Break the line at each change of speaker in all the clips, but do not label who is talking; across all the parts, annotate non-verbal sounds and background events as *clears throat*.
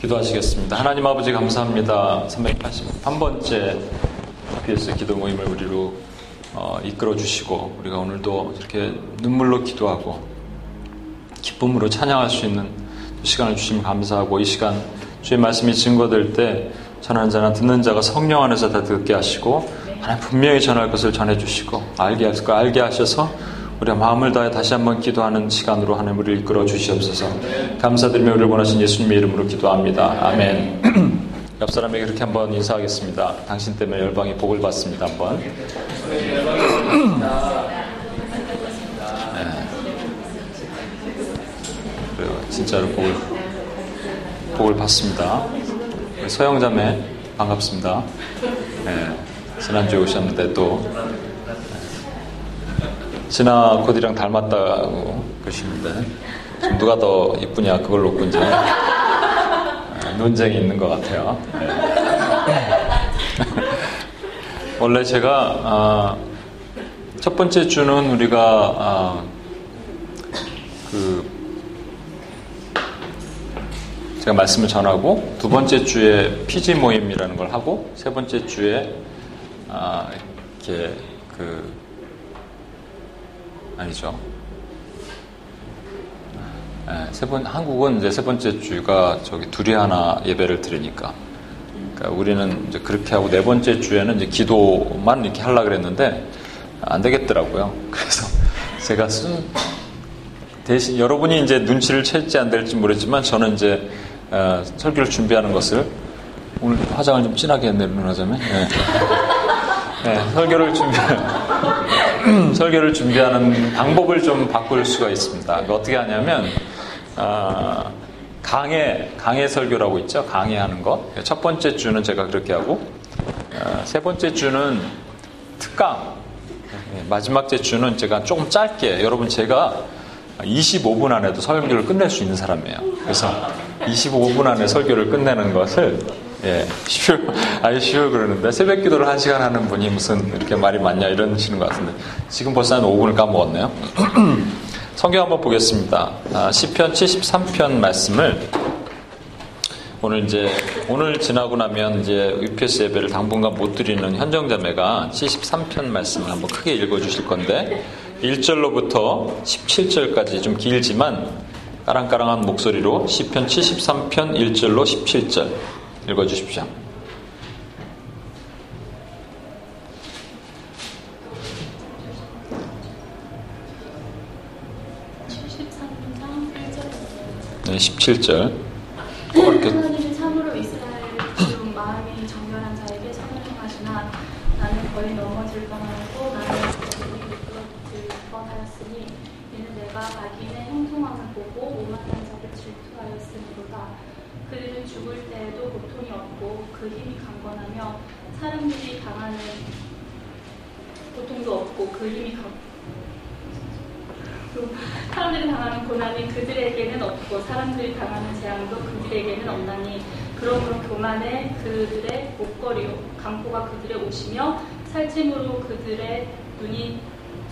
기도하시겠습니다. 하나님 아버지 감사합니다. 381번째 PS 기도 모임을 우리로 어, 이끌어 주시고 우리가 오늘도 이렇게 눈물로 기도하고 기쁨으로 찬양할 수 있는 시간을 주시면 감사하고 이 시간 주의 말씀이 증거될 때 전하는 자나 듣는 자가 성령 안에서 다 듣게 하시고 하나님 분명히 전할 것을 전해 주시고 알게 하시고 알게 하셔서 우리가 마음을 다해 다시 한번 기도하는 시간으로 하나님 우리를 이끌어 주시옵소서. 감사드리며 우리를 원하신 예수님의 이름으로 기도합니다. 아멘. *clears throat* 옆 사람에게 그렇게 한번 인사하겠습니다. 당신 때문에 열방이 복을 받습니다. 한번. *clears throat* 네. 그래요. 진짜로 복을 복을 받습니다. 서영자매 반갑습니다. 네. 지난주에 오셨는데 또 진아 코디랑 닮았다고 그러시는데 좀 누가 더 이쁘냐 그걸 놓고 이제 논쟁이 있는 것 같아요. 네. *laughs* 원래 제가 아, 첫 번째 주는 우리가 아, 그 제가 말씀을 전하고 두 번째 주에 피지 모임이라는 걸 하고 세 번째 주에 아, 이렇게 그 아니죠. 네, 세 번, 한국은 이제 세 번째 주가 저기 둘이 하나 예배를 드리니까. 그러니까 우리는 이제 그렇게 하고 네 번째 주에는 이제 기도만 이렇게 하려고 그랬는데 안 되겠더라고요. 그래서 *laughs* 제가 순, 대신 여러분이 이제 눈치를 챌지 안 될지 모르지만 저는 이제 어, 설교를 준비하는 것을 오늘 화장을 좀 진하게 했네, 누나자매. 네. 네, 설교를 준비, *clears throat* 설교를 준비하는 방법을 좀 바꿀 수가 있습니다. 어떻게 하냐면, 어, 강해, 강해 설교라고 있죠. 강해하는 것. 첫 번째 주는 제가 그렇게 하고, 어, 세 번째 주는 특강. 네, 마지막 째 주는 제가 조금 짧게, 여러분 제가 25분 안에도 설교를 끝낼 수 있는 사람이에요. 그래서 25분 안에 설교를 끝내는 것을 예, 쉬워, 아니 쉬워 그러는데 새벽 기도를 한 시간 하는 분이 무슨 이렇게 말이 많냐 이러시는 것 같은데 지금 벌써 한 5분을 까먹었네요. *clears throat* 성경 한번 보겠습니다. 아, 시편 73편 말씀을 오늘 이제 오늘 지나고 나면 이제 UPS 예배를 당분간 못 드리는 현정자매가 73편 말씀을 한번 크게 읽어 주실 건데 1절로부터 17절까지 좀 길지만 까랑까랑한 목소리로 시편 73편 1절로 17절 읽어 주십시오. 네, 17절.
이렇게 하나님이 참으로 이스라엘을 지금 마음이 정결한 자에게 선을 행하시나 나는 거의 넘어질 뻔하고 나는 미끄러질 뻔하였으니 이는 내가 악인의 형통함을 보고 오만한 자를 질투하였으므로다. 그들은 죽을 때에도 고통이 없고 그 힘이 강건하며 사람들이 당하는 고통도 없고 그 힘이 강 사람들이 당하는 고난이 그들에게는 없고 사람들이 당하는 재앙도 그들에게는 없나니 그러므로 교만에 그들의 목걸이요 강포가 그들의 옷이며 살찜으로 그들의 눈이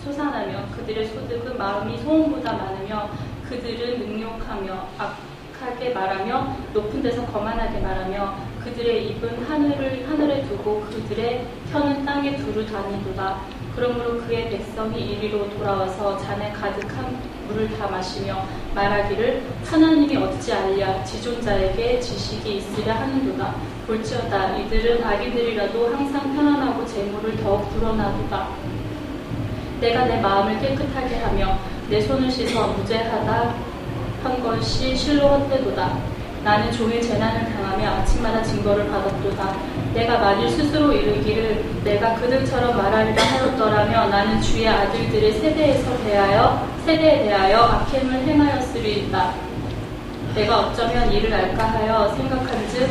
솟아나며 그들의 소득은 마음이 소음보다 많으며 그들은 능욕하며 악하게 말하며 높은 데서 거만하게 말하며 그들의 입은 하늘을 하늘에 두고 그들의 혀는 땅에 두루 다니도다. 그러므로 그의 백성이 이리로 돌아와서 잔에 가득한 물을 다 마시며 말하기를 하나님이 어찌 알랴? 지존자에게 지식이 있으랴 하는도다. 볼지어다. 이들은 아기들이라도 항상 편안하고 재물을 더욱 불어나도다. 내가 내 마음을 깨끗하게 하며 내 손을 씻어 무죄하다 한 것이 실로 헛되도다 나는 종일 재난을 당하며 아침마다 증거를 받았도다. 내가 만일 스스로 이르기를 내가 그들처럼 말하리라 하였더라며 나는 주의 아들들의 세대에서 대하여 세대에 대하여 악행을 행하였으리이다. 내가 어쩌면 이를 알까 하여 생각한즉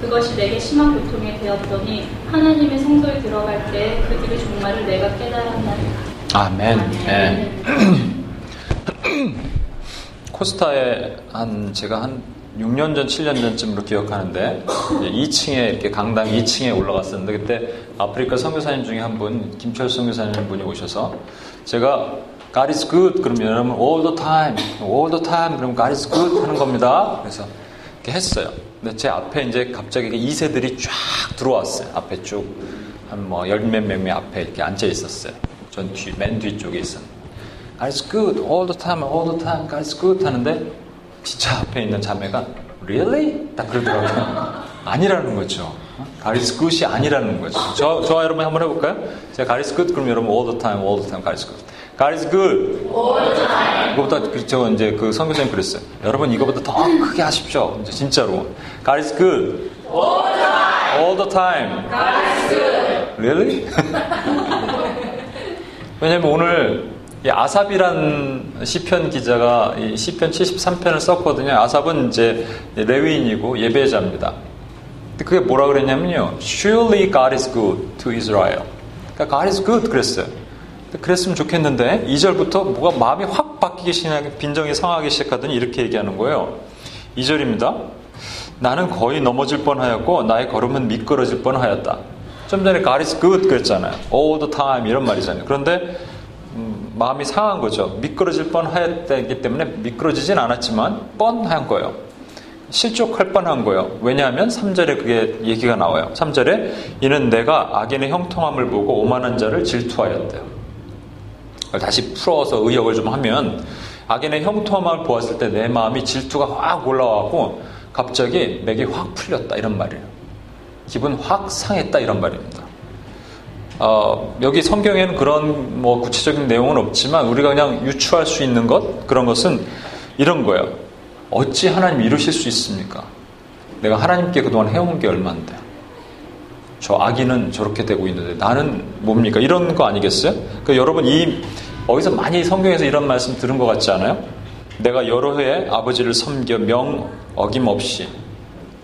그것이 내게 심한 고통이 되었더니 하나님의 성소에 들어갈 때 그들의 종말을 내가 깨달았나니.
아멘. 아멘. *clears throat* 코스타에 한 제가 한 6년 전, 7년 전쯤으로 기억하는데 2층에 이렇게 강당 2층에 올라갔었는데 그때 아프리카 선교사님 중에 한 분, 김철 선교사님 분이 오셔서 제가 God is good 그러면 여러분 all the time, all the time 그러면 God is good 하는 겁니다. 그래서 이렇게 했어요. 근데 제 앞에 이제 갑자기 2세들이 쫙 들어왔어요. 앞에 쭉 한 뭐 열몇명 앞에 이렇게 앉아 있었어요. 전 뒤, 맨 뒤쪽에 있었는데 God is good all the time, all the time God is good 하는데 진짜 앞에 있는 자매가 really? 딱 그러더라고요. 아니라는 거죠. God is good이 아니라는 거죠. 저, 저 여러분 한번 해볼까요? 제가 God is good 그럼 여러분 all the time, all the time God is good. God is good. all the time. 이거보다 저 이제 그 선교사님 그랬어요. 여러분 이거보다 더 크게 하십시오. 이제 진짜로. God is good. all the time. all the time. God is good. really? *laughs* 왜냐면 오늘 이 아삽이란 시편 기자가 이 시편 73편을 썼거든요. 아삽은 이제 레위인이고 예배자입니다. 그게 뭐라 그랬냐면요. Surely God is good to Israel. 그러니까 God is good 그랬어요. 그랬으면 좋겠는데 2절부터 뭐가 마음이 확 바뀌기 시작하게 빈정이 상하기 시작하더니 이렇게 얘기하는 거예요. 2절입니다. 나는 거의 넘어질 뻔하였고 나의 걸음은 미끄러질 뻔하였다. 좀 전에 God is good 그랬잖아요. All the time 이런 말이잖아요. 그런데 음, 마음이 상한 거죠. 미끄러질 뻔하였기 때문에 미끄러지진 않았지만 뻔한 거예요. 실족할 뻔한 거예요. 왜냐하면 3절에 그게 얘기가 나와요. 3절에 이는 내가 악인의 형통함을 보고 오만한 자를 질투하였대요. 다시 풀어서 의역을 좀 하면 악인의 형통함을 보았을 때 내 마음이 질투가 확 올라와고 갑자기 맥이 확 풀렸다 이런 말이에요. 기분 확 상했다 이런 말입니다. 어, 여기 성경에는 그런 뭐 구체적인 내용은 없지만 우리가 그냥 유추할 수 있는 것 그런 것은 이런 거예요. 어찌 하나님 이루실 수 있습니까? 내가 하나님께 그동안 해온 게 얼만데 저 아기는 저렇게 되고 있는데 나는 뭡니까? 이런 거 아니겠어요? 그러니까 여러분 이 어디서 많이 성경에서 이런 말씀 들은 것 같지 않아요? 내가 여러 해 아버지를 섬겨 명 어김없이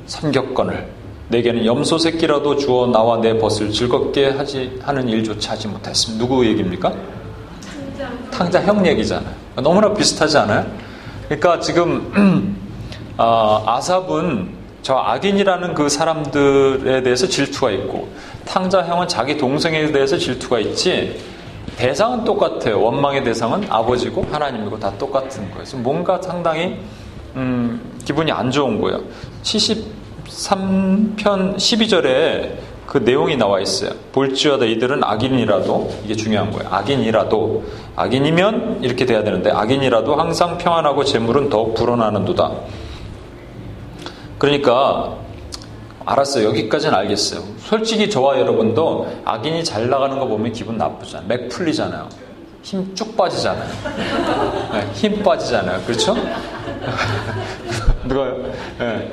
섬겼건을 내게는 염소 새끼라도 주어 나와 내 벗을 즐겁게 하지 하는 일조차 하지 못했음. 누구 얘기입니까? 탕자 형 얘기잖아요. 너무나 비슷하지 않아요? 그러니까 지금 어, *clears throat* 아삽은 저 악인이라는 그 사람들에 대해서 질투가 있고 탕자 형은 자기 동생에 대해서 질투가 있지 대상은 똑같아요. 원망의 대상은 아버지고 하나님이고 다 똑같은 거예요. 뭔가 상당히 음, 기분이 안 좋은 거예요. 73편 12절에 그 내용이 나와 있어요. 볼지어다 이들은 악인이라도 이게 중요한 거예요. 악인이라도 악인이면 이렇게 돼야 되는데 악인이라도 항상 평안하고 재물은 더욱 불어나는도다. 그러니까 알았어요. 여기까지는 알겠어요. 솔직히 저와 여러분도 악인이 잘 나가는 거 보면 기분 나쁘잖아요. 맥 풀리잖아요. 힘 쭉 빠지잖아요. 네, 힘 빠지잖아요. 그렇죠? *laughs* 누가요? 네.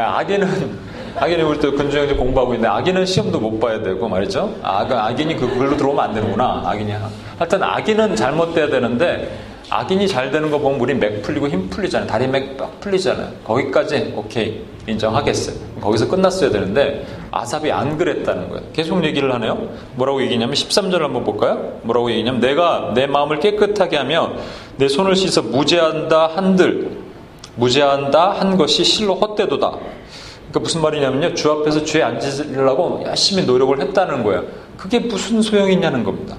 악인은 악인이 우리 또 근중형제 공부하고 있는데 악인은 시험도 못 봐야 되고 말이죠. 악, 악인이 그걸로 들어오면 안 되는구나. 악인이. 하여튼 악인은 잘못돼야 되는데 악인이 잘 되는 거 보면 우리 맥 풀리고 힘 풀리잖아요. 다리 맥 풀리잖아요. 거기까지 오케이 인정하겠어요. 거기서 끝났어야 되는데 아삽이 안 그랬다는 거예요. 계속 얘기를 하네요. 뭐라고 얘기냐면 13절 한번 볼까요? 뭐라고 얘기냐면 내가 내 마음을 깨끗하게 하며 내 손을 씻어 무죄한다 한들 무죄한다 한 것이 실로 헛되도다. 그러니까 무슨 말이냐면요. 주 앞에서 죄안 짓으려고 열심히 노력을 했다는 거예요. 그게 무슨 소용이 있냐는 겁니다.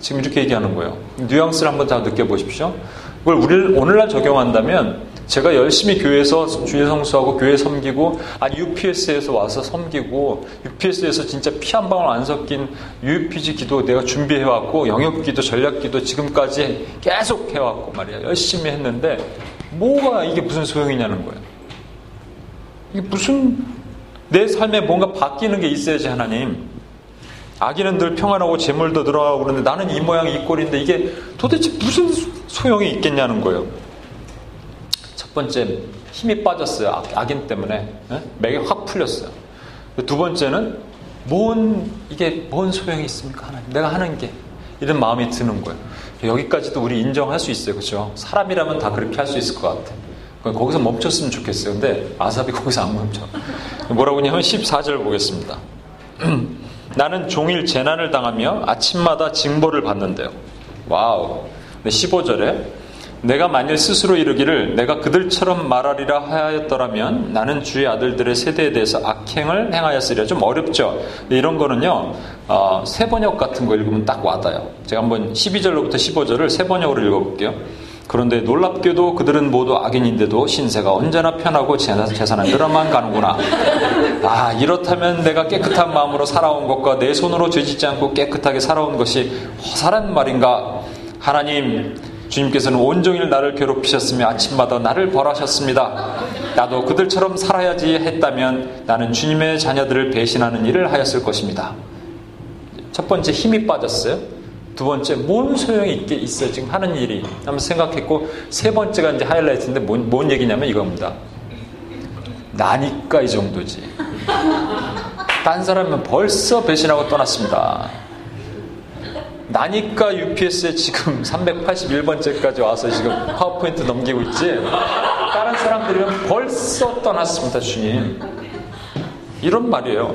지금 이렇게 얘기하는 거예요. 뉘앙스를 한번 다 느껴보십시오. 그걸 우리 오늘날 적용한다면 제가 열심히 교회에서 주의 성수하고 교회 섬기고 아니 UPS에서 와서 섬기고 UPS에서 진짜 피 한 방울 안 섞인 UPG 기도 내가 준비해 왔고 영역 기도 전략 기도 지금까지 계속 해 왔고 말이야 열심히 했는데 뭐가 이게 무슨 소용이냐는 거예요. 이게 무슨 내 삶에 뭔가 바뀌는 게 있어야지 하나님. 아기는 늘 평안하고 재물도 늘어나고 그러는데 나는 이 모양 이 꼴인데 이게 도대체 무슨 소용이 있겠냐는 거예요. 첫 번째 힘이 빠졌어요. 악인 때문에 맥이 확 풀렸어요. 두 번째는 뭔 이게 뭔 소용이 있습니까 하나님? 내가 하는 게 이런 마음이 드는 거예요. 여기까지도 우리 인정할 수 있어요, 그렇죠? 사람이라면 다 그렇게 할 수 있을 것 같아. 거기서 멈췄으면 좋겠어요. 근데 아삽이 거기서 안 멈춰. 뭐라고 하냐면 14절 보겠습니다. *clears throat* 나는 종일 재난을 당하며 아침마다 징벌을 받는데요. Wow. 15절에 내가 만일 스스로 이르기를 내가 그들처럼 말하리라 하였더라면 나는 주의 아들들의 세대에 대해서 악행을 행하였으리라 좀 어렵죠. 이런 거는요 어, 새번역 같은 거 읽으면 딱 와닿아요. 제가 한번 12절로부터 15절을 새번역으로 읽어볼게요. 그런데 놀랍게도 그들은 모두 악인인데도 신세가 언제나 편하고 재산은 늘어만 가는구나. 아, 이렇다면 내가 깨끗한 마음으로 살아온 것과 내 손으로 죄짓지 않고 깨끗하게 살아온 것이 허살한 말인가? 하나님, 주님께서는 온종일 나를 괴롭히셨으며 아침마다 나를 벌하셨습니다. 나도 그들처럼 살아야지 했다면 나는 주님의 자녀들을 배신하는 일을 하였을 것입니다. 첫 번째 힘이 빠졌어요. 두 번째, 뭔 소용이 있게 있어 지금 하는 일이? 한번 생각했고, 세 번째가 이제 하이라이트인데 뭔, 뭔 얘기냐면 이겁니다. 나니까 이 정도지. 딴 사람은 벌써 배신하고 떠났습니다. 나니까 UPS에 지금 *laughs* 381번째까지 와서 지금 파워포인트 넘기고 있지. 다른 사람들이면 벌써 떠났습니다, 주님. 이런 말이에요.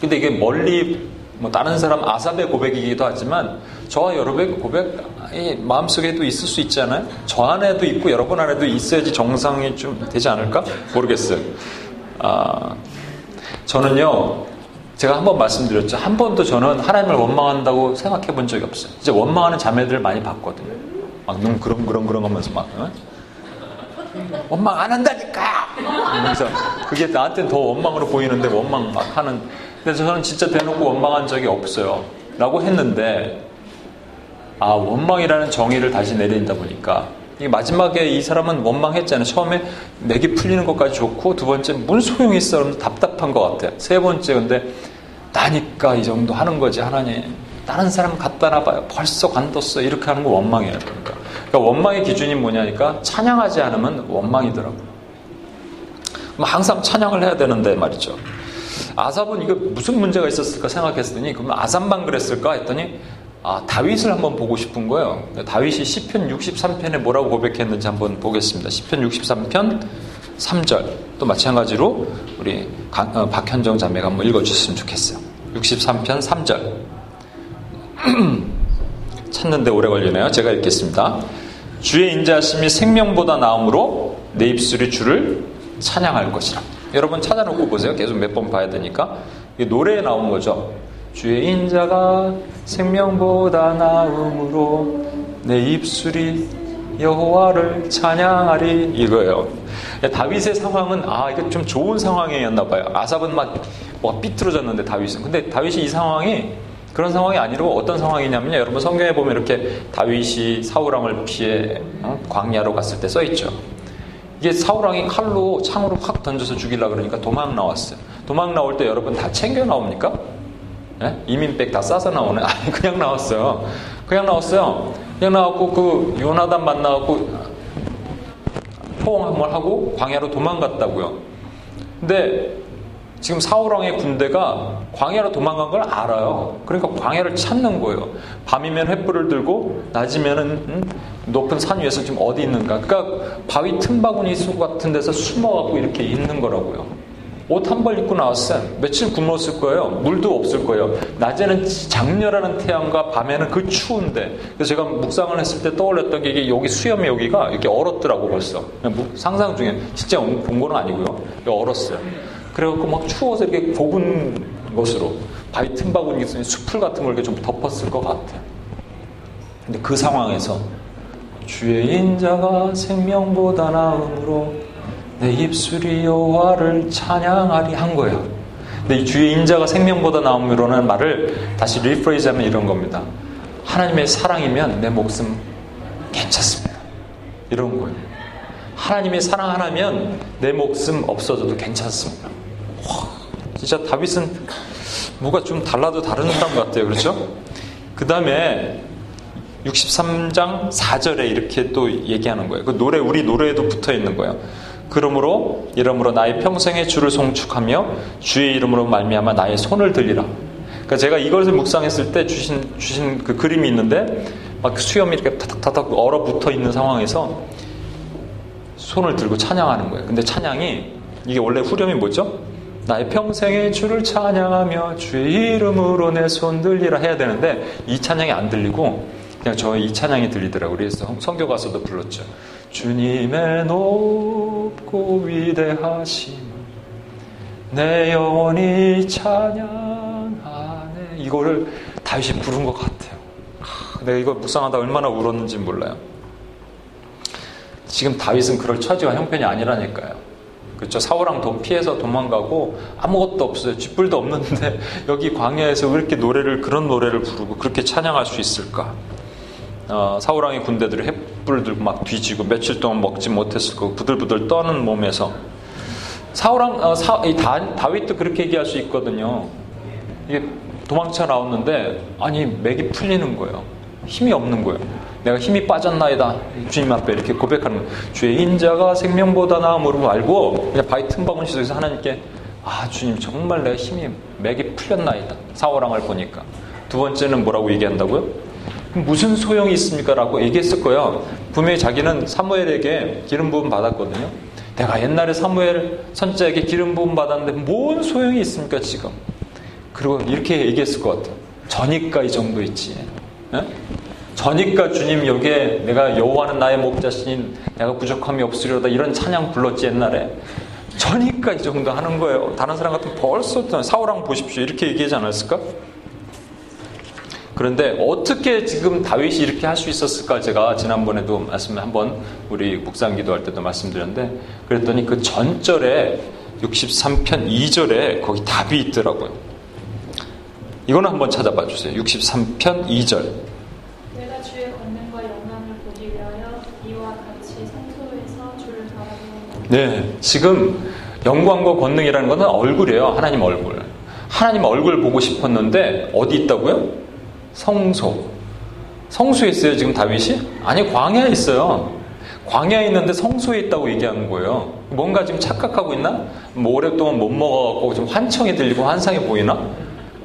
근데 이게 멀리 뭐 다른 사람 아삽의 고백이기도 하지만 저와 여러분의 고백이 마음속에도 있을 수 있잖아요. 저 안에도 있고 여러분 안에도 있어야지 정상이 좀 되지 않을까? 모르겠어요. 아, 저는요. 제가 한 번 말씀드렸죠. 한 번도 저는 하나님을 원망한다고 생각해 본 적이 없어요. 이제 원망하는 자매들을 많이 봤거든요. 막 눈 그렁 그렁 그렁 하면서 막 어? 원망 안 한다니까. 그래서 그게 나한테는 더 원망으로 보이는데 원망 막 하는 그래서 저는 진짜 대놓고 원망한 적이 없어요. 라고 했는데, 아, 원망이라는 정의를 다시 내린다 보니까, 이 마지막에 이 사람은 원망했잖아요. 처음에 맥이 풀리는 것까지 좋고, 두 번째, 문 소용이 있어? 답답한 것 같아요. 세 번째, 근데, 나니까 이 정도 하는 거지, 하나님. 다른 사람 갖다 놔봐요. 벌써 관뒀어. 이렇게 하는 거 원망이에요. 그러니까. 그러니까 원망의 기준이 뭐냐니까, 찬양하지 않으면 원망이더라고요. 항상 찬양을 해야 되는데 말이죠. 아삽은 이거 무슨 문제가 있었을까 생각했더니 그러면 아삽만 그랬을까 했더니 아, 다윗을 한번 보고 싶은 거예요. 다윗이 시편 63편에 뭐라고 고백했는지 한번 보겠습니다. 시편 63편 3절. 또 마찬가지로 우리 어, 박현정 자매가 한번 읽어주셨으면 좋겠어요. 63편 3절. *clears throat* 찾는데 오래 걸리네요. 제가 읽겠습니다. 주의 인자하심이 생명보다 나음으로 내 입술이 주를 찬양할 것이라. 여러분 찾아놓고 보세요. 계속 몇 번 봐야 되니까. 이게 노래에 나온 거죠. 주의 인자가 생명보다 나음으로 내 입술이 여호와를 찬양하리 이거예요. 다윗의 상황은 아 이게 좀 좋은 상황이었나 봐요. 아삽은 막 뭐가 삐뚤어졌는데 다윗은 근데 다윗이 이 상황이 그런 상황이 아니고 어떤 상황이냐면요. 여러분 성경에 보면 이렇게 다윗이 사울왕을 피해 어? 광야로 갔을 때 써 있죠. 이게 사우랑이 칼로 창으로 확 던져서 죽이려 그러니까 도망 나왔어요. 도망 나올 때 여러분 다 챙겨 나옵니까? 네? 이민백 다 싸서 나오네. *laughs* 아니 그냥 나왔어요. 그냥 나왔어요. 나왔고 그 요나단 만나갖고 포옹 한번 하고 광야로 도망갔다고요. 근데 지금 사우랑의 군대가 광야로 도망간 걸 알아요. 그러니까 광야를 찾는 거예요. 밤이면 횃불을 들고 낮이면은 음, 높은 산 위에서 지금 어디 있는가. 그러니까 바위 틈바구니 속 같은 데서 숨어갖고 이렇게 있는 거라고요. 옷 한 벌 입고 나왔어요. 며칠 굶었을 거예요. 물도 없을 거예요. 낮에는 장렬하는 태양과 밤에는 그 추운데. 그래서 제가 묵상을 했을 때 떠올렸던 게 이게 여기 수염이 여기가 이렇게 얼었더라고 벌써. 상상 중에 진짜 본 거는 아니고요. 얼었어요. 그래갖고 막 추워서 이렇게 좁은 것으로 바위 틈바구니 숲을 같은 걸 이렇게 좀 덮었을 것 같아요. 근데 그 상황에서 주의 인자가 생명보다 나음으로 내 입술이 여호와를 찬양하리 한 거예요. 근데 이 주의 인자가 생명보다 나음으로는 말을 다시 리프레이즈하면 이런 겁니다. 하나님의 사랑이면 내 목숨 괜찮습니다. 이런 거예요. 하나님의 사랑 하나면 내 목숨 없어져도 괜찮습니다. 와, 진짜 다윗은 뭐가 좀 달라도 다른 사람 같아요. 그렇죠? 그 다음에 63장 4절에 이렇게 또 얘기하는 거예요. 그 노래, 우리 노래에도 붙어 있는 거예요. 그러므로 이름으로 나의 평생의 주를 송축하며 주의 이름으로 말미암아 나의 손을 들리라. 그러니까 제가 이것을 묵상했을 때 주신 주신 그 그림이 있는데 막 수염이 이렇게 타닥타닥 얼어붙어 있는 상황에서 손을 들고 찬양하는 거예요. 근데 찬양이 이게 원래 후렴이 뭐죠? 나의 평생의 주를 찬양하며 주의 이름으로 내 손 들리라 해야 되는데 이 찬양이 안 들리고 그냥 저 이 찬양이 들리더라고요. 그래서 성교 가서도 불렀죠. 주님의 높고 위대하심 내 영혼이 찬양하네 이거를 다윗이 부른 것 같아요. 내가 이거 묵상하다 얼마나 울었는지 몰라요. 지금 다윗은 그럴 처지와 형편이 아니라니까요. 그렇죠. 사울랑 도 피해서 도망가고 아무것도 없어요. 쥐뿔도 없는데 *laughs* 여기 광야에서 왜 이렇게 노래를 그런 노래를 부르고 그렇게 찬양할 수 있을까? 어, 사울왕의 군대들이 횃불 들고 막 뒤지고 며칠 동안 먹지 못했을 거고 부들부들 떠는 몸에서 사울왕 어, 사, 다, 다윗도 그렇게 얘기할 수 있거든요. 이게 도망쳐 나왔는데 아니 맥이 풀리는 거예요. 힘이 없는 거예요. 내가 힘이 빠졌나이다. 주님 앞에 이렇게 고백하는 주의 인자가 생명보다 나음으로 알고 그냥 바위 틈바구니 속에서 하나님께 아 주님 정말 내가 힘이 맥이 풀렸나이다. 사울왕을 보니까 두 번째는 뭐라고 얘기한다고요? 무슨 소용이 있습니까? 라고 얘기했을 거예요. 분명히 자기는 사무엘에게 기름 부음 받았거든요. 내가 옛날에 사무엘 선지자에게 기름 부음 받았는데 뭔 소용이 있습니까 지금? 그리고 이렇게 얘기했을 것 같아요. 저니까 이 정도 있지. 네? 저니까 주님 여기에 내가 여호와는 나의 목자신 내가 부족함이 없으려다 이런 찬양 불렀지 옛날에. 저니까 이 정도 하는 거예요. 다른 사람 같으면 벌써 사우랑 보십시오 이렇게 얘기하지 않았을까? 그런데 어떻게 지금 다윗이 이렇게 할 수 있었을까 제가 지난번에도 말씀 한번 우리 묵상 기도할 때도 말씀드렸는데 그랬더니 그 전절에 63편 2절에 거기 답이 있더라고요. 이거는 한번 찾아봐 주세요. 63편 2절.
내가 주의 권능과 영광을 보기 위하여 이와 같이 성소에서 주를 바라보는
네, 지금 영광과 권능이라는 것은 얼굴이에요. 하나님 얼굴. 하나님 얼굴 보고 싶었는데 어디 있다고요? 성소. 성소에 있어요, 지금 다윗이? 아니, 광야에 있어요. 광야에 있는데 성소에 있다고 얘기하는 거예요. 뭔가 지금 착각하고 있나? 뭐 오랫동안 못 먹어갖고 좀 환청이 들리고 환상이 보이나?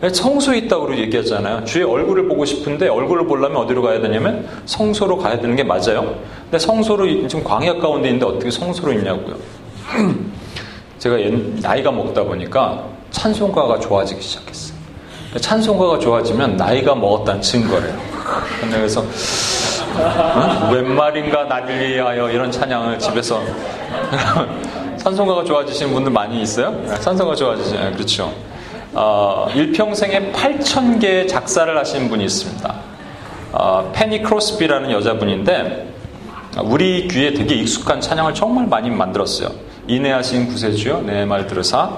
성소에 있다고 얘기하잖아요. 주의 얼굴을 보고 싶은데 얼굴을 보려면 어디로 가야 되냐면 성소로 가야 되는 게 맞아요. 근데 성소로 지금 광야 가운데 있는데 어떻게 성소로 있냐고요. *clears throat* 제가 나이가 먹다 보니까 찬송가가 좋아지기 시작했어요. 찬송가가 좋아지면 나이가 먹었다는 증거래요. 그래서 어? 웬 말인가 나를 위하여 이런 찬양을 집에서 *laughs* 찬송가가 좋아지시는 분들 많이 있어요? 찬송가 좋아지시는 그렇죠. 어, 일평생에 8천 개의 작사를 하신 분이 있습니다. 어, 페니 크로스비라는 여자분인데 우리 귀에 되게 익숙한 찬양을 정말 많이 만들었어요. 인내하신 구세주여 내 말 들으사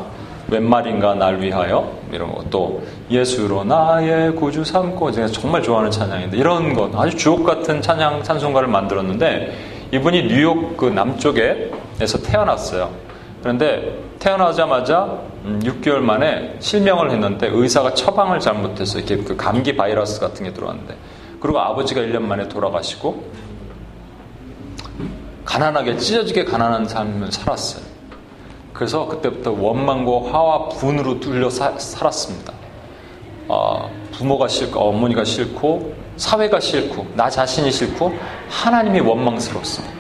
웬 말인가 날 위하여 이런 거또 예수로 나의 구주 삼고 제가 정말 좋아하는 찬양인데 이런 것 아주 주옥 같은 찬양 찬송가를 만들었는데 이분이 뉴욕 그 남쪽에서 태어났어요. 그런데 태어나자마자 6개월 음, 만에 실명을 했는데 의사가 처방을 잘못해서 이렇게 그 감기 바이러스 같은 게 들어왔는데 그리고 아버지가 1년 만에 돌아가시고 가난하게 찢어지게 가난한 삶을 살았어요. 그래서 그때부터 원망과 화와 분으로 뚫려 사, 살았습니다. 어, 부모가 싫고 어머니가 싫고 사회가 싫고 나 자신이 싫고 하나님이 원망스러웠습니다.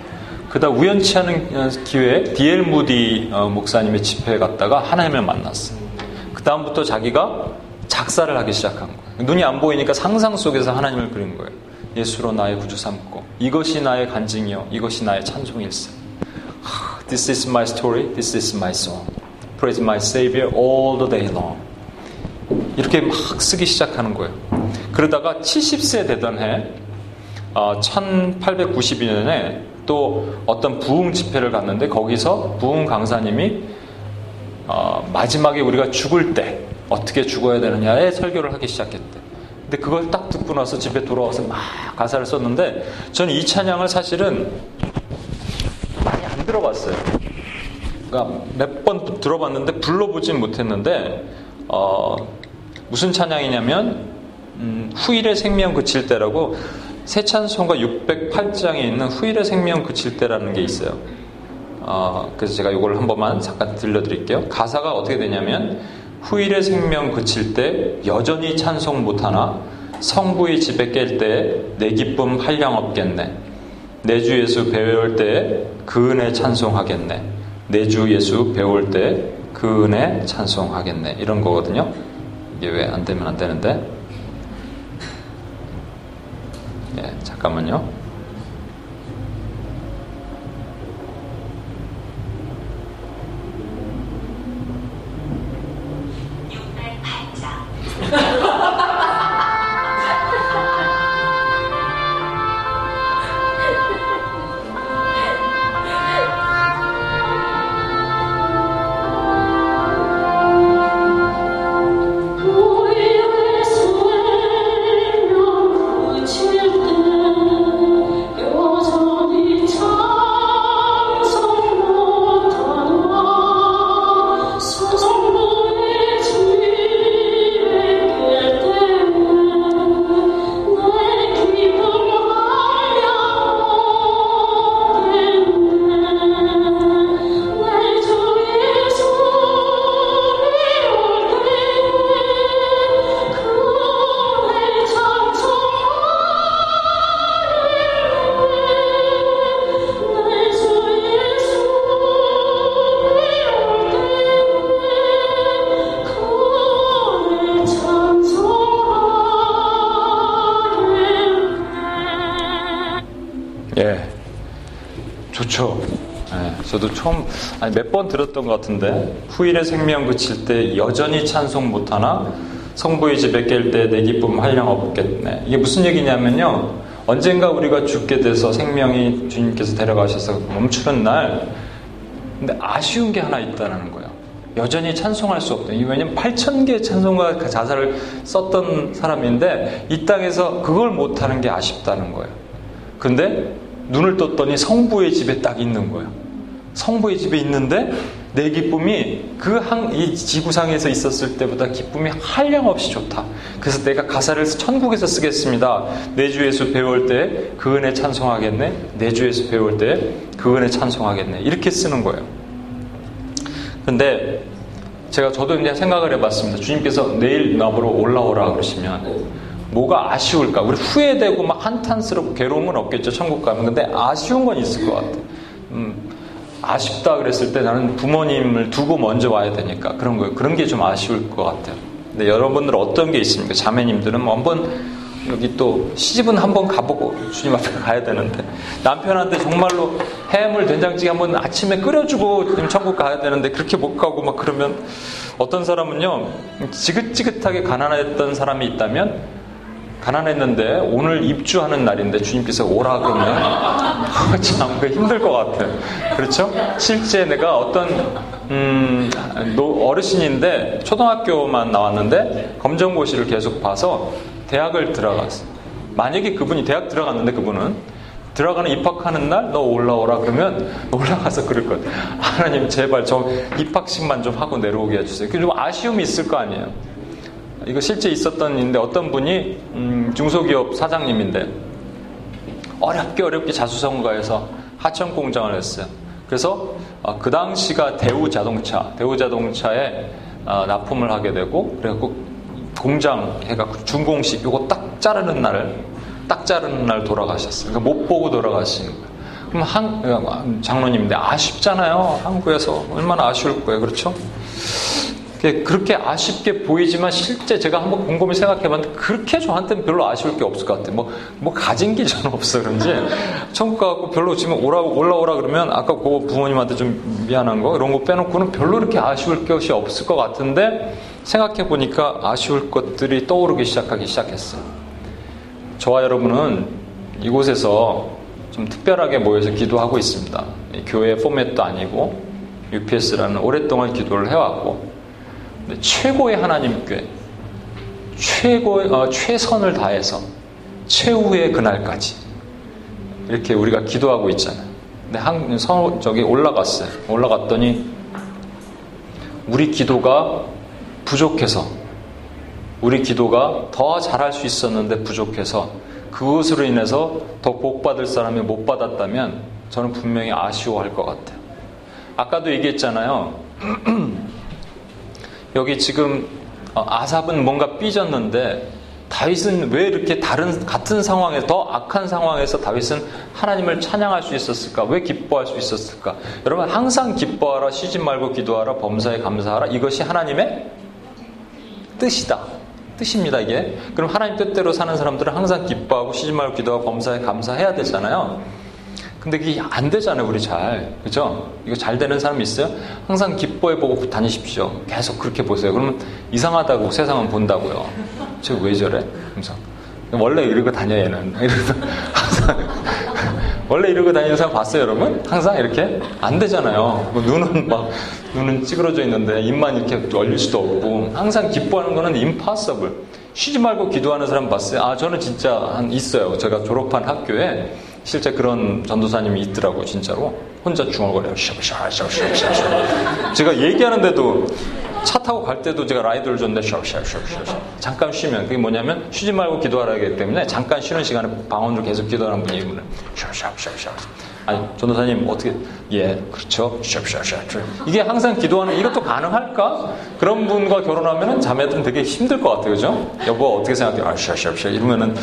그다 우연치 않은 기회에 디엘 무디 어, 목사님의 집회에 갔다가 하나님을 만났어요. 그 다음부터 자기가 작사를 하기 시작한 거예요. 눈이 안 보이니까 상상 속에서 하나님을 그린 거예요. 예수로 나의 구주 삼고 이것이 나의 간증이요 이것이 나의 찬송일세. This is my story. This is my song. Praise my Savior all the day long. 이렇게 막 쓰기 시작하는 거예요. 그러다가 70세 되던 해, 어, 1892년에 또 어떤 부흥 집회를 갔는데 거기서 부흥 강사님이 어, 마지막에 우리가 죽을 때 어떻게 죽어야 되느냐에 설교를 하기 시작했대. 근데 그걸 딱 듣고 나서 집에 돌아와서 막 가사를 썼는데 저는 이 찬양을 사실은 들어봤어요. 그러니까 몇 번 들어봤는데 불러보진 못했는데 어, 무슨 찬양이냐면 음, 후일의 생명 그칠 때라고 새 찬송가 608장에 있는 후일의 생명 그칠 때라는 게 있어요. 어, 그래서 제가 이걸 한 번만 잠깐 들려드릴게요. 가사가 어떻게 되냐면 후일의 생명 그칠 때 여전히 찬송 못하나 성부의 집에 깰 때 내 기쁨 한량 없겠네. 내 주 예수 배울 때 그 은혜 찬송하겠네. 내 주 예수 배울 때 그 은혜 찬송하겠네. 이런 거거든요. 이게 왜 안 되면 안 되는데. 예. 잠깐만요. 저도 처음 몇번 들었던 것 같은데 후일의 생명 그칠 때 여전히 찬송 못하나 성부의 집에 깰 때 내 기쁨 한량 없겠네. 이게 무슨 얘기냐면요. 언젠가 우리가 죽게 돼서 생명이 주님께서 데려가셔서 멈추는 날 근데 아쉬운 게 하나 있다는 거예요. 여전히 찬송할 수 없다. 왜냐면 8천 개의 찬송과 그 자사를 썼던 사람인데 이 땅에서 그걸 못하는 게 아쉽다는 거예요. 근데 눈을 떴더니 성부의 집에 딱 있는 거예요. 성부의 집에 있는데 내 기쁨이 그 이 지구상에서 있었을 때보다 기쁨이 한량없이 좋다. 그래서 내가 가사를 천국에서 쓰겠습니다. 내 주에서 배울 때 그 은혜 찬송하겠네. 내 주에서 배울 때 그 은혜 찬송하겠네. 이렇게 쓰는 거예요. 근데 제가 저도 이제 생각을 해봤습니다. 주님께서 내일 나보러 올라오라 그러시면 뭐가 아쉬울까? 우리 후회되고 막 한탄스럽고 괴로움은 없겠죠. 천국 가면. 근데 아쉬운 건 있을 것 같아. 음, 아쉽다 그랬을 때 나는 부모님을 두고 먼저 와야 되니까 그런 거예요. 그런 게 좀 아쉬울 것 같아요. 근데 여러분들 어떤 게 있습니까? 자매님들은 뭐 한번 여기 또 시집은 한번 가보고 주님 앞에 *laughs* 가야 되는데 남편한테 정말로 해물 된장찌개 한번 아침에 끓여주고 천국 가야 되는데 그렇게 못 가고 막 그러면 어떤 사람은요 지긋지긋하게 가난했던 사람이 있다면 가난했는데 오늘 입주하는 날인데 주님께서 오라 그러면 *laughs* 참 힘들 것 같아요. 그렇죠? 실제 내가 어떤 음, 어르신인데 초등학교만 나왔는데 검정고시를 계속 봐서 대학을 들어갔어요. 만약에 그분이 대학 들어갔는데 그분은 들어가는 입학하는 날 너 올라오라 그러면 *laughs* 올라가서 그럴 거예요. 하나님 제발 저 입학식만 좀 하고 내려오게 해주세요. 좀 아쉬움이 있을 거 아니에요. 이거 실제 있었던 일인데 어떤 분이 음, 중소기업 사장님인데 어렵게 어렵게 자수성가해서 하청 공장을 했어요. 그래서 어, 그 당시가 대우 자동차, 대우 자동차에 어, 납품을 하게 되고 그래갖고 공장 해갖고 준공식 이거 딱 자르는 날을 딱 자르는 날 돌아가셨어요. 그러니까 못 보고 돌아가시는 거예요. 그럼 한 장로님인데 아쉽잖아요. 한국에서 얼마나 아쉬울 거예요, 그렇죠? 그렇게 아쉽게 보이지만 실제 제가 한번 곰곰이 생각해봤는데 그렇게 저한테는 별로 아쉬울 게 없을 것 같아요. 뭐, 뭐 가진 게 저는 없어 그런지 천국 가고 별로 지금 오라, 올라오라 그러면 아까 그 부모님한테 좀 미안한 거 이런 거 빼놓고는 별로 이렇게 아쉬울 것이 없을 것 같은데 생각해 보니까 아쉬울 것들이 떠오르기 시작하기 시작했어요. 저와 여러분은 이곳에서 좀 특별하게 모여서 기도하고 있습니다. 교회 포맷도 아니고 UPS라는 오랫동안 기도를 해왔고 최고의 하나님께 최고의 어, 최선을 다해서 최후의 그날까지 이렇게 우리가 기도하고 있잖아요. 근데 한 서, 저기 올라갔어요. 올라갔더니 우리 기도가 부족해서 우리 기도가 더 잘할 수 있었는데 부족해서 그것으로 인해서 더 복받을 사람이 못 받았다면 저는 분명히 아쉬워할 것 같아요. 아까도 얘기했잖아요. *clears throat* 여기 지금 어, 아삽은 뭔가 삐졌는데 다윗은 왜 이렇게 다른 같은 상황에서 더 악한 상황에서 다윗은 하나님을 찬양할 수 있었을까? 왜 기뻐할 수 있었을까? 여러분 항상 기뻐하라, 쉬지 말고 기도하라, 범사에 감사하라. 이것이 하나님의 뜻이다. 뜻입니다, 이게. 그럼 하나님 뜻대로 사는 사람들은 항상 기뻐하고 쉬지 말고 기도하고 범사에 감사해야 되잖아요. 근데 이게 안 되잖아요, 우리 잘. 그죠? 이거 잘 되는 사람 있어요? 항상 기뻐해보고 다니십시오. 계속 그렇게 보세요. 그러면 이상하다고 세상은 본다고요. 저왜 저래? 그래서 원래 이러고 다녀, 얘는. *laughs* 이러면서 항상. *laughs* 원래 이러고 다니는 사람 봤어요, 여러분? 항상 이렇게? 안 되잖아요. 뭐 눈은 막, 눈은 찌그러져 있는데 입만 이렇게 열릴 수도 없고. 항상 기뻐하는 거는 impossible. 쉬지 말고 기도하는 사람 봤어요? 아, 저는 진짜 한 있어요. 제가 졸업한 학교에 실제 그런 전도사님이 있더라고요, 진짜로. 혼자 중얼거려요. 샤샤샤샤샤. 제가 얘기하는데도 차 타고 갈 때도 제가 라이드를 줬는데 샤샤샤샤. 잠깐 쉬면 그게 뭐냐면 쉬지 말고 기도하라 하기 때문에 잠깐 쉬는 시간에 방언으로 계속 기도하는 분이 이분은 샤샤샤샤. 아니 전도사님 어떻게 예 그렇죠. 이게 항상 기도하는 이것도 가능할까? 그런 분과 결혼하면은 자매들은 되게 힘들 것 같아요, 그죠? 여보 어떻게 생각해? 아 샤샤샤 이러면은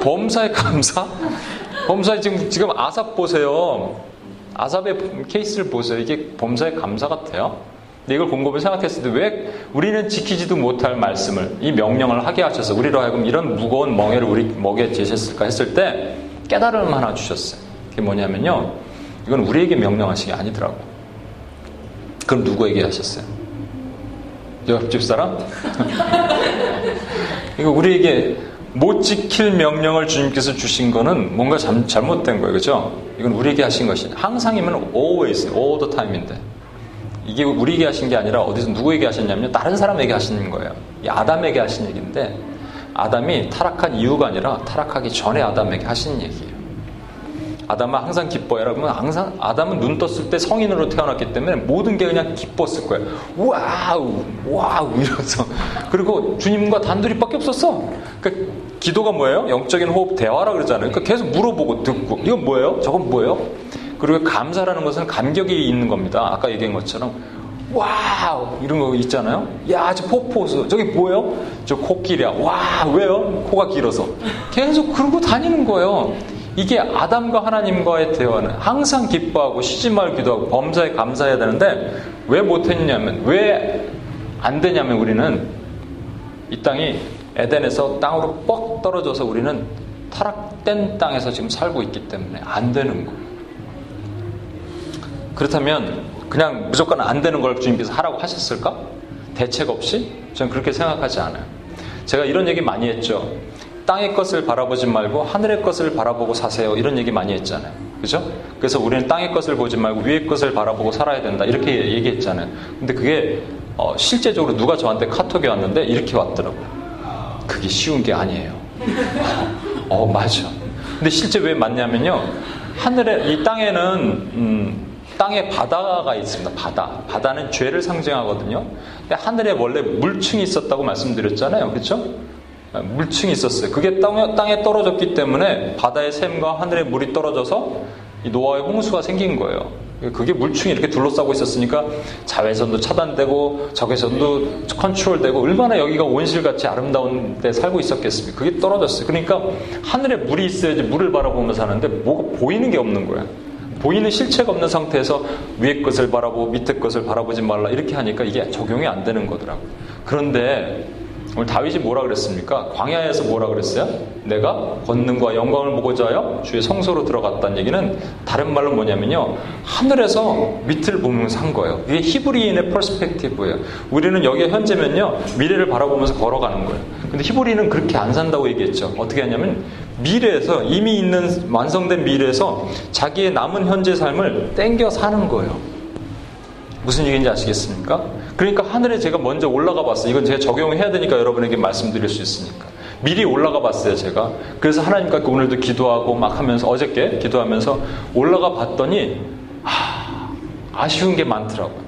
범사에 감사? 범사에 지금, 지금 아삽 보세요. 아삽의 케이스를 보세요. 이게 범사에 감사 같아요. 근데 이걸 곰곰이 생각했을 때 왜 우리는 지키지도 못할 말씀을, 이 명령을 하게 하셔서 우리로 하여금 이런 무거운 멍에를 우리 먹에 제셨을까 했을 때 깨달음 하나 주셨어요. 그게 뭐냐면요. 이건 우리에게 명령하신 게 아니더라고. 그럼 누구에게 하셨어요? 옆집 사람? *laughs* 이거 우리에게 못 지킬 명령을 주님께서 주신 거는 뭔가 잠, 잘못된 거예요. 그죠? 이건 우리에게 하신 것이 항상이면 always, all the time인데. 이게 우리에게 하신 게 아니라 어디서 누구에게 하셨냐면 다른 사람에게 하시는 거예요. 이 아담에게 하신 얘기인데 아담이 타락한 이후가 아니라 타락하기 전에 아담에게 하신 얘기예요. 아담은 항상 기뻐해라. 그러면 항상 아담은 눈 떴을 때 성인으로 태어났기 때문에 모든 게 그냥 기뻤을 거예요. wow, wow 이러면서 그리고 주님과 단둘이밖에 없었어. 그러니까 기도가 뭐예요? 영적인 호흡 대화라 그러잖아요. 그러니까 계속 물어보고 듣고 이건 뭐예요? 저건 뭐예요? 그리고 감사라는 것은 감격이 있는 겁니다. 아까 얘기한 것처럼 wow 이런 거 있잖아요. 야 저 폭포수 저기 뭐예요? 저 코끼리야. 와 왜요? 코가 길어서 계속 그러고 다니는 거예요. 이게 아담과 하나님과의 대화는 항상 기뻐하고 쉬지 말고 기도하고 범사에 감사해야 되는데 왜 못했냐면 왜 안 되냐면 우리는 이 땅이 에덴에서 땅으로 뻑 떨어져서 우리는 타락된 땅에서 지금 살고 있기 때문에 안 되는 거예요. 그렇다면 그냥 무조건 안 되는 걸 주님께서 하라고 하셨을까? 대책 없이? 저는 그렇게 생각하지 않아요. 제가 이런 얘기 많이 했죠. 땅의 것을 바라보지 말고 하늘의 것을 바라보고 사세요. 이런 얘기 많이 했잖아요. 그죠? 그래서 우리는 땅의 것을 보지 말고 위의 것을 바라보고 살아야 된다. 이렇게 얘기했잖아요. 근데 그게 어, 실제적으로 누가 저한테 카톡이 왔는데 이렇게 왔더라고요. 그게 쉬운 게 아니에요. 어, 맞아. 근데 실제 왜 맞냐면요. 하늘에, 이 땅에는, 음, 땅에 바다가 있습니다. 바다. 바다는 죄를 상징하거든요. 근데 하늘에 원래 물층이 있었다고 말씀드렸잖아요. 그렇죠? 물층이 있었어요. 그게 땅에, 떨어졌기 때문에 바다의 샘과 하늘의 물이 떨어져서 이 노아의 홍수가 생긴 거예요. 그게 물층이 이렇게 둘러싸고 있었으니까 자외선도 차단되고 적외선도 컨트롤되고 얼마나 여기가 온실같이 아름다운 데 살고 있었겠습니까? 그게 떨어졌어요. 그러니까 하늘에 물이 있어야지 물을 바라보면서 사는데 뭐가 보이는 게 없는 거예요. 보이는 실체가 없는 상태에서 위의 것을 바라보고 밑에 것을 바라보지 말라 이렇게 하니까 이게 적용이 안 되는 거더라고요. 그런데 오늘 다윗이 뭐라 그랬습니까? 광야에서 뭐라 그랬어요? 내가 권능과 영광을 보고자 하여 주의 성소로 들어갔다는 얘기는 다른 말로 뭐냐면요. 하늘에서 밑을 보면서 한 거예요. 이게 히브리인의 퍼스펙티브예요. 우리는 여기에 현재면요. 미래를 바라보면서 걸어가는 거예요. 근데 히브리인은 그렇게 안 산다고 얘기했죠. 어떻게 하냐면 미래에서 이미 있는 완성된 미래에서 자기의 남은 현재 삶을 땡겨 사는 거예요. 무슨 얘기인지 아시겠습니까? 그러니까 하늘에 제가 먼저 올라가 봤어요. 이건 제가 적용해야 되니까 여러분에게 말씀드릴 수 있으니까. 미리 올라가 봤어요, 제가. 그래서 하나님과 오늘도 기도하고 막 하면서, 어저께 기도하면서 올라가 봤더니, 하, 아쉬운 게 많더라고요.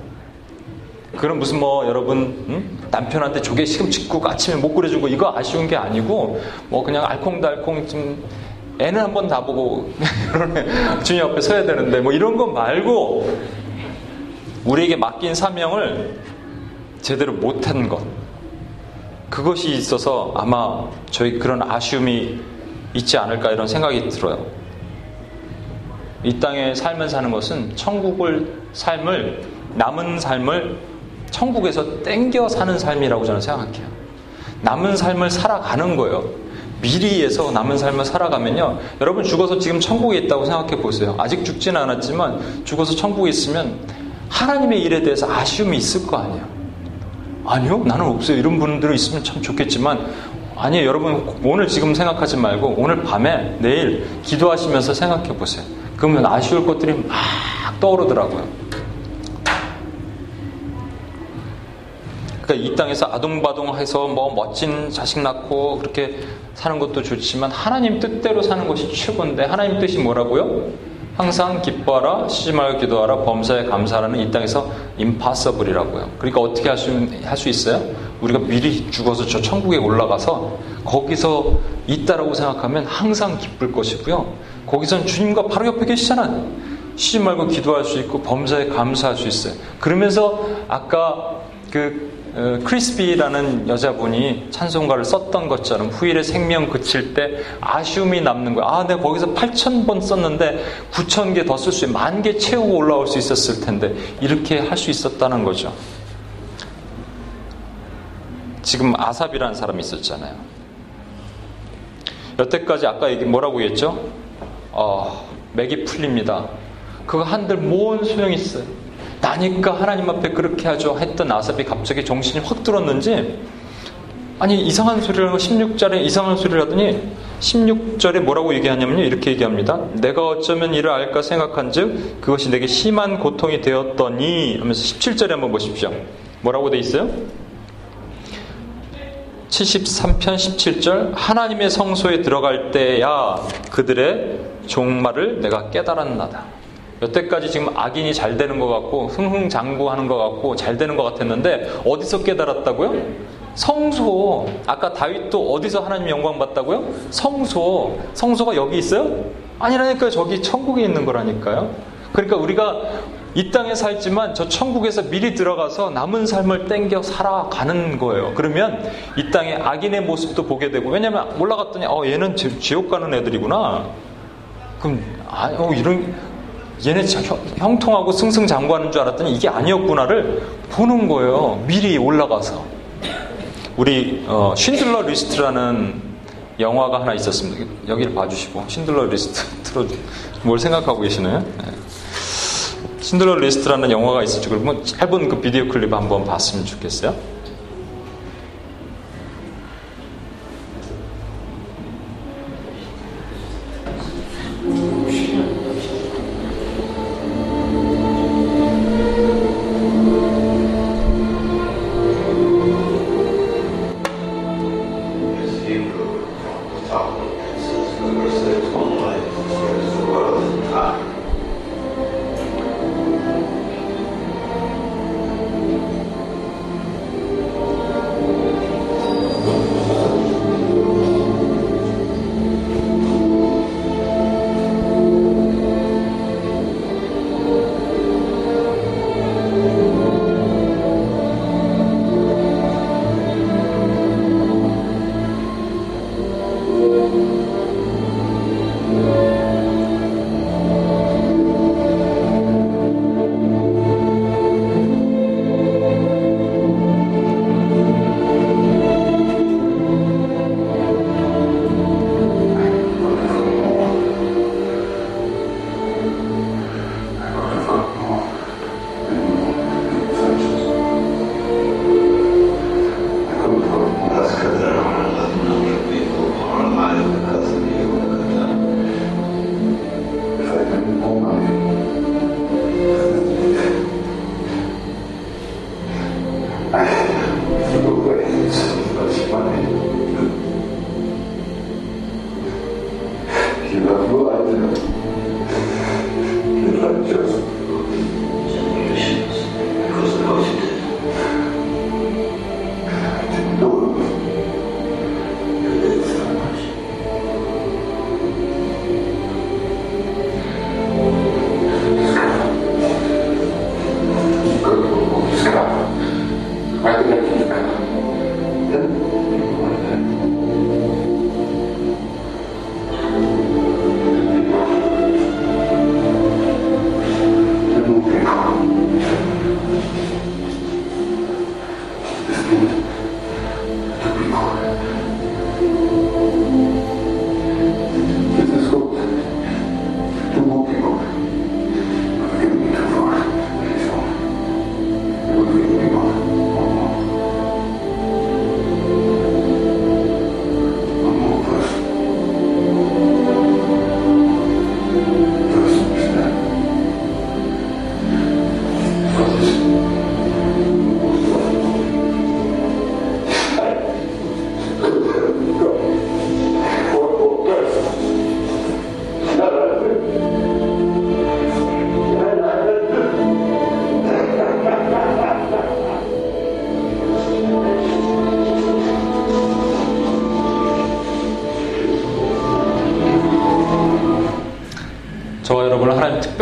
그럼 무슨 뭐 여러분 응? 남편한테 조개 시금치국 아침에 못 끓여주고 이거 아쉬운 게 아니고 뭐 그냥 알콩달콩 좀 애는 한번 다 보고 *laughs* 주님 앞에 서야 되는데 뭐 이런 거 말고 우리에게 맡긴 사명을 제대로 못한 것. 그것이 있어서 아마 저희 그런 아쉬움이 있지 않을까 이런 생각이 들어요. 이 땅에 삶을 사는 것은 천국을 삶을 남은 삶을 천국에서 땡겨 사는 삶이라고 저는 생각해요. 남은 삶을 살아가는 거예요. 미리에서 남은 삶을 살아가면요. 여러분 죽어서 지금 천국에 있다고 생각해 보세요. 아직 죽지는 않았지만 죽어서 천국에 있으면 하나님의 일에 대해서 아쉬움이 있을 거 아니에요. 아니요, 나는 없어요. 이런 분들 있으면 참 좋겠지만 아니에요. 여러분 오늘 지금 생각하지 말고 오늘 밤에 내일 기도하시면서 생각해 보세요. 그러면 아쉬울 것들이 막 떠오르더라고요. 그러니까 이 땅에서 아동바동해서 뭐 멋진 자식 낳고 그렇게 사는 것도 좋지만 하나님 뜻대로 사는 것이 최고인데 하나님 뜻이 뭐라고요? 항상 기뻐하라, 쉬지 말고 기도하라, 범사에 감사하라는 이 땅에서 impossible이라고요. 그러니까 어떻게 할 수, 할 수 있어요? 우리가 미리 죽어서 저 천국에 올라가서 거기서 있다라고 생각하면 항상 기쁠 것이고요. 거기선 주님과 바로 옆에 계시잖아요. 쉬지 말고 기도할 수 있고 범사에 감사할 수 있어요. 그러면서 아까 그 어, 크리스비라는 여자분이 찬송가를 썼던 것처럼 후일의 생명 그칠 때 아쉬움이 남는 거야. 아, 내가 거기서 8천 번 썼는데 9천 개더 쓸 수, 만 개 채우고 올라올 수 있었을 텐데 이렇게 할 수 있었다는 거죠. 지금 아삽이라는 사람이 있었잖아요. 여태까지 아까 얘기 뭐라고 했죠? 어, 맥이 풀립니다. 그거 한들 뭔 소용이 있어요? 나니까 하나님 앞에 그렇게 하죠 했던 아삽이 갑자기 정신이 확 들었는지 아니 이상한 소리를 하고 16절에 이상한 소리를 하더니 16절에 뭐라고 얘기하냐면요 이렇게 얘기합니다. 내가 어쩌면 이를 알까 생각한 즉 그것이 내게 심한 고통이 되었더니 하면서 17절에 한번 보십시오. 뭐라고 돼 있어요? 73편 17절 하나님의 성소에 들어갈 때야 그들의 종말을 내가 깨달았나다 여태까지 지금 악인이 잘 되는 것 같고 흥흥장구하는 것 같고 잘 되는 것 같았는데 어디서 깨달았다고요? 성소. 아까 다윗도 어디서 하나님 영광 받다고요? 성소. 성소가 여기 있어요? 아니라니까요. 저기 천국에 있는 거라니까요. 그러니까 우리가 이 땅에 살지만 저 천국에서 미리 들어가서 남은 삶을 땡겨 살아가는 거예요. 그러면 이 땅에 악인의 모습도 보게 되고 왜냐면 올라갔더니 어 얘는 지옥 가는 애들이구나. 그럼 아, 어, 이런 얘네 형, 통하고 승승장구하는 줄 알았더니 이게 아니었구나를 보는 거예요. 미리 올라가서. 우리 어, 쉰들러 리스트라는 영화가 하나 있었습니다. 여기를 봐주시고 쉰들러 리스트 *laughs* 틀어 뭘 생각하고 계시나요? 네. 쉰들러 리스트라는 영화가 있었죠. 그러면 짧은 그 비디오 클립 한번 봤으면 좋겠어요. 思っても。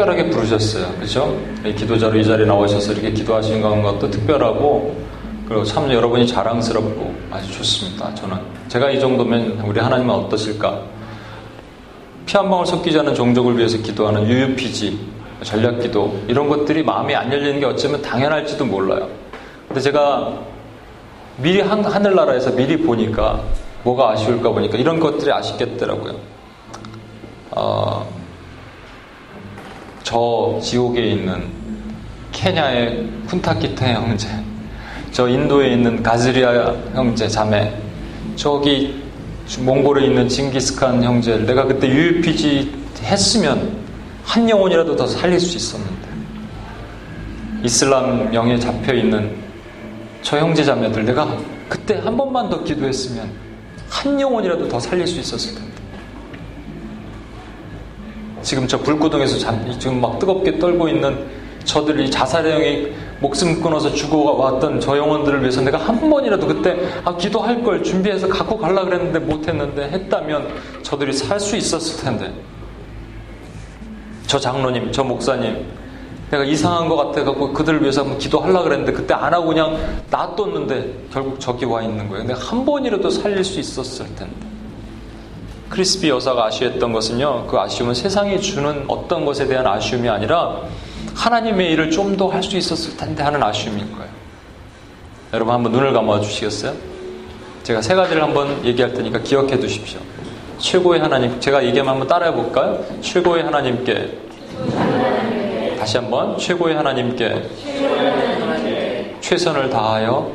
특별하게 부르셨어요. 그렇죠? 기도자로 이 자리에 나오셔서 이렇게 기도하신 것도 특별하고 그리고 참 여러분이 자랑스럽고 아주 좋습니다. 저는 제가 이 정도면 우리 하나님은 어떠실까? 피 한 방울 섞이지 않은 종족을 위해서 기도하는 UUPG, 전략기도 이런 것들이 마음이 안 열리는 게 어쩌면 당연할지도 몰라요. 근데 제가 미리 한, 하늘나라에서 미리 보니까 뭐가 아쉬울까 보니까 이런 것들이 아쉽겠더라고요. 저 지옥에 있는 케냐의 쿤타키테 형제, 저 인도에 있는 가즈리아 형제 자매, 저기 몽골에 있는 징기스칸 형제를 내가 그때 UPG 했으면 한 영혼이라도 더 살릴 수 있었는데 이슬람 명에 잡혀 있는 저 형제 자매들 내가 그때 한 번만 더 기도했으면 한 영혼이라도 더 살릴 수 있었을 텐데 지금 저 불구덩에서 지금 막 뜨겁게 떨고 있는 저들이 자살의 영이 목숨 끊어서 죽어왔던 저 영혼들을 위해서 내가 한 번이라도 그때 아 기도할 걸 준비해서 갖고 갈라 그랬는데 못했는데 했다면 저들이 살 수 있었을 텐데 저 장로님 저 목사님 내가 이상한 것 같아갖고 그들을 위해서 한번 기도하려 그랬는데 그때 안 하고 그냥 놔뒀는데 결국 저기 와 있는 거예요. 내가 한 번이라도 살릴 수 있었을 텐데. 크리스피 여사가 아쉬웠던 것은요, 그 아쉬움은 세상이 주는 어떤 것에 대한 아쉬움이 아니라 하나님의 일을 좀 더 할 수 있었을 텐데 하는 아쉬움인 거예요. 여러분 한번 눈을 감아 주시겠어요? 제가 세 가지를 한번 얘기할 테니까 기억해 두십시오. 최고의 하나님, 제가 얘기하면 한번 따라해 볼까요? 최고의 하나님께, 다시 한번 최고의 하나님께, 최선을 다하여,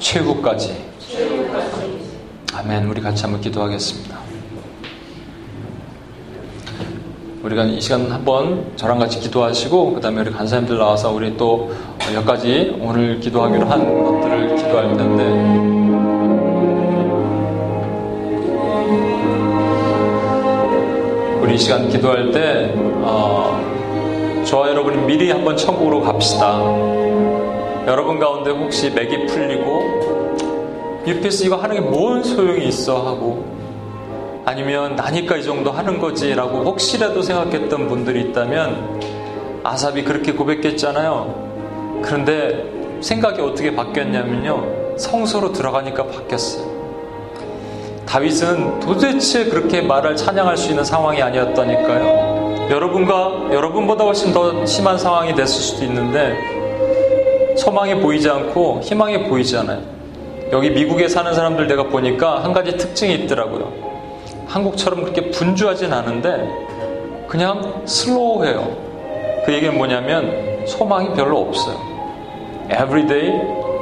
최후까지. 아멘. 우리 같이 한번 기도하겠습니다. 우리가 이 시간 한번 저랑 같이 기도하시고 그 다음에 우리 간사님들 나와서 우리 또 몇 가지 오늘 기도하기로 한 것들을 기도할 텐데 우리 이 시간 기도할 때 어, 저와 여러분이 미리 한번 천국으로 갑시다. 여러분 가운데 혹시 맥이 풀리고 UPS 이거 하는 게 뭔 소용이 있어 하고 아니면 나니까 이 정도 하는 거지라고 혹시라도 생각했던 분들이 있다면 아삽이 그렇게 고백했잖아요. 그런데 생각이 어떻게 바뀌었냐면요. 성소로 들어가니까 바뀌었어요. 다윗은 도대체 그렇게 말을 찬양할 수 있는 상황이 아니었다니까요. 여러분과 여러분보다 훨씬 더 심한 상황이 됐을 수도 있는데 소망이 보이지 않고 희망이 보이지 않아요. 여기 미국에 사는 사람들 내가 보니까 한 가지 특징이 있더라고요. 한국처럼 그렇게 분주하진 않은데 그냥 슬로우해요. 그 얘기는 뭐냐면 소망이 별로 없어요. Every day,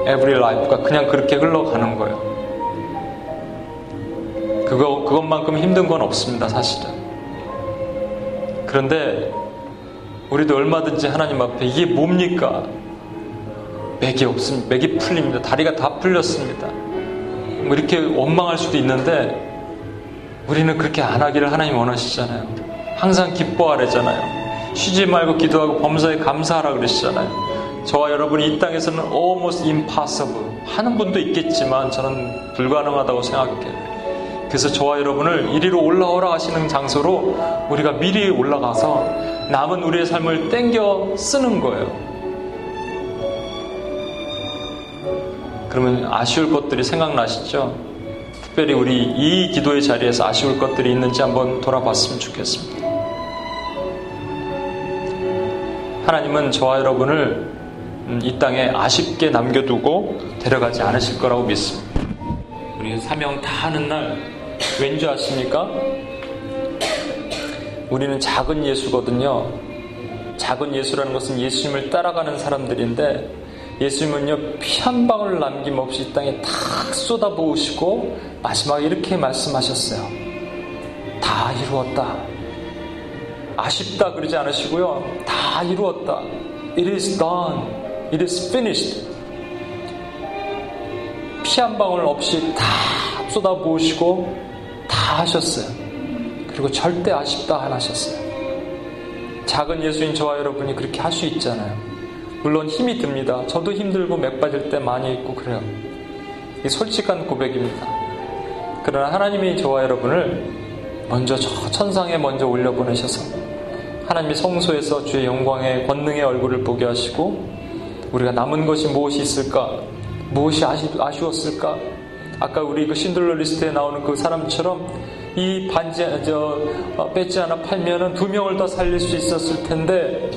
every life가 그냥 그렇게 흘러가는 거예요. 그거, 그것만큼 힘든 건 없습니다, 사실은. 그런데 우리도 얼마든지 하나님 앞에 이게 뭡니까? 맥이 없습니다. 맥이 풀립니다. 다리가 다 풀렸습니다. 뭐 이렇게 원망할 수도 있는데 우리는 그렇게 안 하기를 하나님 원하시잖아요. 항상 기뻐하래잖아요. 쉬지 말고 기도하고 범사에 감사하라 그러시잖아요. 저와 여러분이 이 땅에서는 almost impossible 하는 분도 있겠지만 저는 불가능하다고 생각해요. 그래서 저와 여러분을 이리로 올라오라 하시는 장소로 우리가 미리 올라가서 남은 우리의 삶을 땡겨 쓰는 거예요. 그러면 아쉬울 것들이 생각나시죠? 특별히 우리 이 기도의 자리에서 아쉬울 것들이 있는지 한번 돌아봤으면 좋겠습니다. 하나님은 저와 여러분을 음, 이 땅에 아쉽게 남겨두고 데려가지 않으실 거라고 믿습니다. 우리 사명 다 하는 날 왠지 아십니까? 우리는 작은 예수거든요. 작은 예수라는 것은 예수님을 따라가는 사람들인데 예수님은요, 피 한 방울 남김없이 이 땅에 탁 쏟아부으시고 마지막에 이렇게 말씀하셨어요. 다 이루었다. 아쉽다 그러지 않으시고요. 다 이루었다. It is done. It is finished. 피 한 방울 없이 다 쏟아부으시고 다 하셨어요. 그리고 절대 아쉽다 안 하셨어요. 작은 예수인 저와 여러분이 그렇게 할 수 있잖아요. 물론 힘이 듭니다. 저도 힘들고 맥 빠질 때 많이 있고 그래요. 이 솔직한 고백입니다. 그러나 하나님이 저와 여러분을 먼저 저 천상에 먼저 올려보내셔서 하나님의 성소에서 주의 영광의 권능의 얼굴을 보게 하시고 우리가 남은 것이 무엇이 있을까? 무엇이 아쉬, 아쉬웠을까? 아까 우리 그 쉰들러 리스트에 나오는 그 사람처럼 이 반지 저 어, 배지 하나 팔면은 두 명을 더 살릴 수 있었을 텐데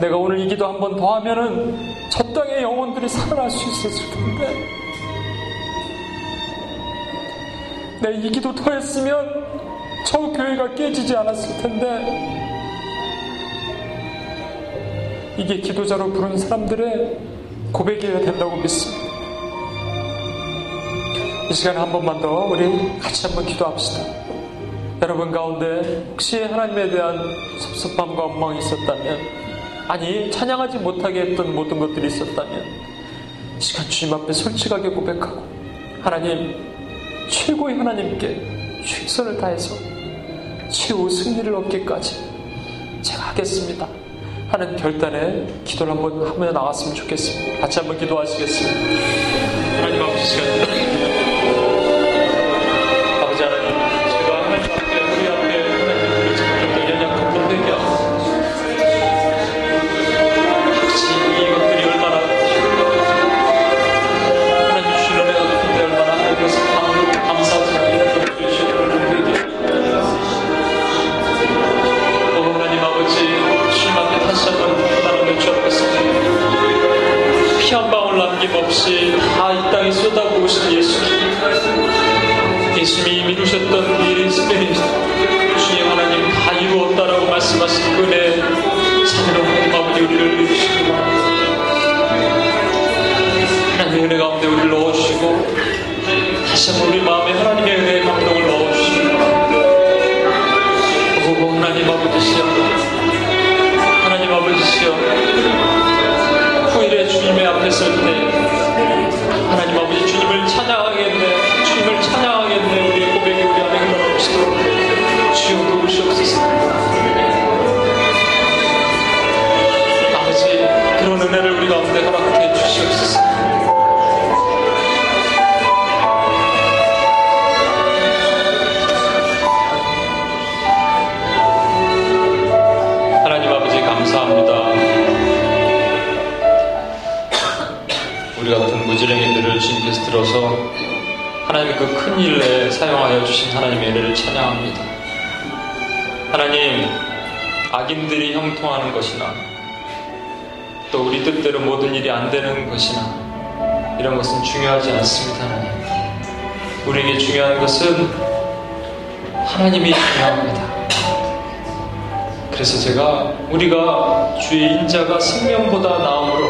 내가 오늘 이 기도 한 번 더 하면은 저 땅의 영혼들이 살아날 수 있었을 텐데 내 이 기도 더 했으면 저 교회가 깨지지 않았을 텐데 이게 기도자로 부른 사람들의 고백이어야 된다고 믿습니다. 이 시간에 한 번만 더 우리 같이 한번 기도합시다. 여러분 가운데 혹시 하나님에 대한 섭섭함과 원망이 있었다면 아니 찬양하지 못하게 했던 모든 것들이 있었다면 시간 주님 앞에 솔직하게 고백하고 하나님 최고의 하나님께 최선을 다해서 최후 승리를 얻기까지 제가 하겠습니다. 하는 결단에 기도를 한번 하며 나갔으면 좋겠습니다. 같이 한번 기도하시겠습니다. 하나님 아버지 시간 하나님의 그 큰 일에 사용하여 주신 하나님의 은혜를 찬양합니다. 하나님, 악인들이 형통하는 것이나 또 우리 뜻대로 모든 일이 안 되는 것이나 이런 것은 중요하지 않습니다, 하나님. 우리에게 중요한 것은 하나님이 중요합니다. 그래서 제가 우리가 주의 인자가 생명보다 나음으로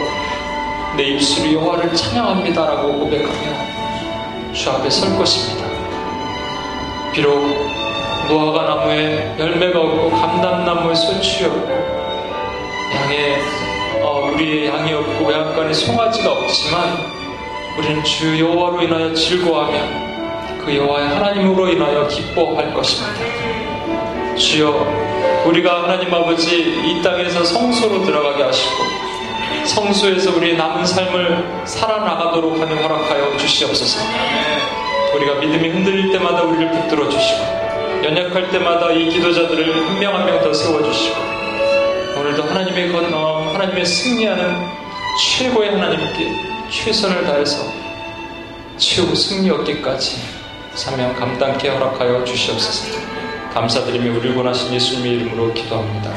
내 입술이 여호와를 찬양합니다라고 고백하며 주 앞에 설 것입니다. 비록 무화과 나무에 열매가 없고 감담나무에 소출이 없고 양에 어, 우리의 양이 없고 외양간에 송아지가 없지만 우리는 주 여호와로 인하여 즐거워하며 그 여호와의 하나님으로 인하여 기뻐할 것입니다. 주여 우리가 하나님 아버지 이 땅에서 성소로 들어가게 하시고 성수에서 우리의 남은 삶을 살아나가도록 하는 허락하여 주시옵소서. 우리가 믿음이 흔들릴 때마다 우리를 붙들어 주시고 연약할 때마다 이 기도자들을 한 명 한 명 더 세워 주시고 오늘도 하나님의 건너 하나님의 승리하는 최고의 하나님께 최선을 다해서 최후 승리 얻기까지 사명 감당케 허락하여 주시옵소서. 감사드리며 우리를 원하신 예수님의 이름으로 기도합니다.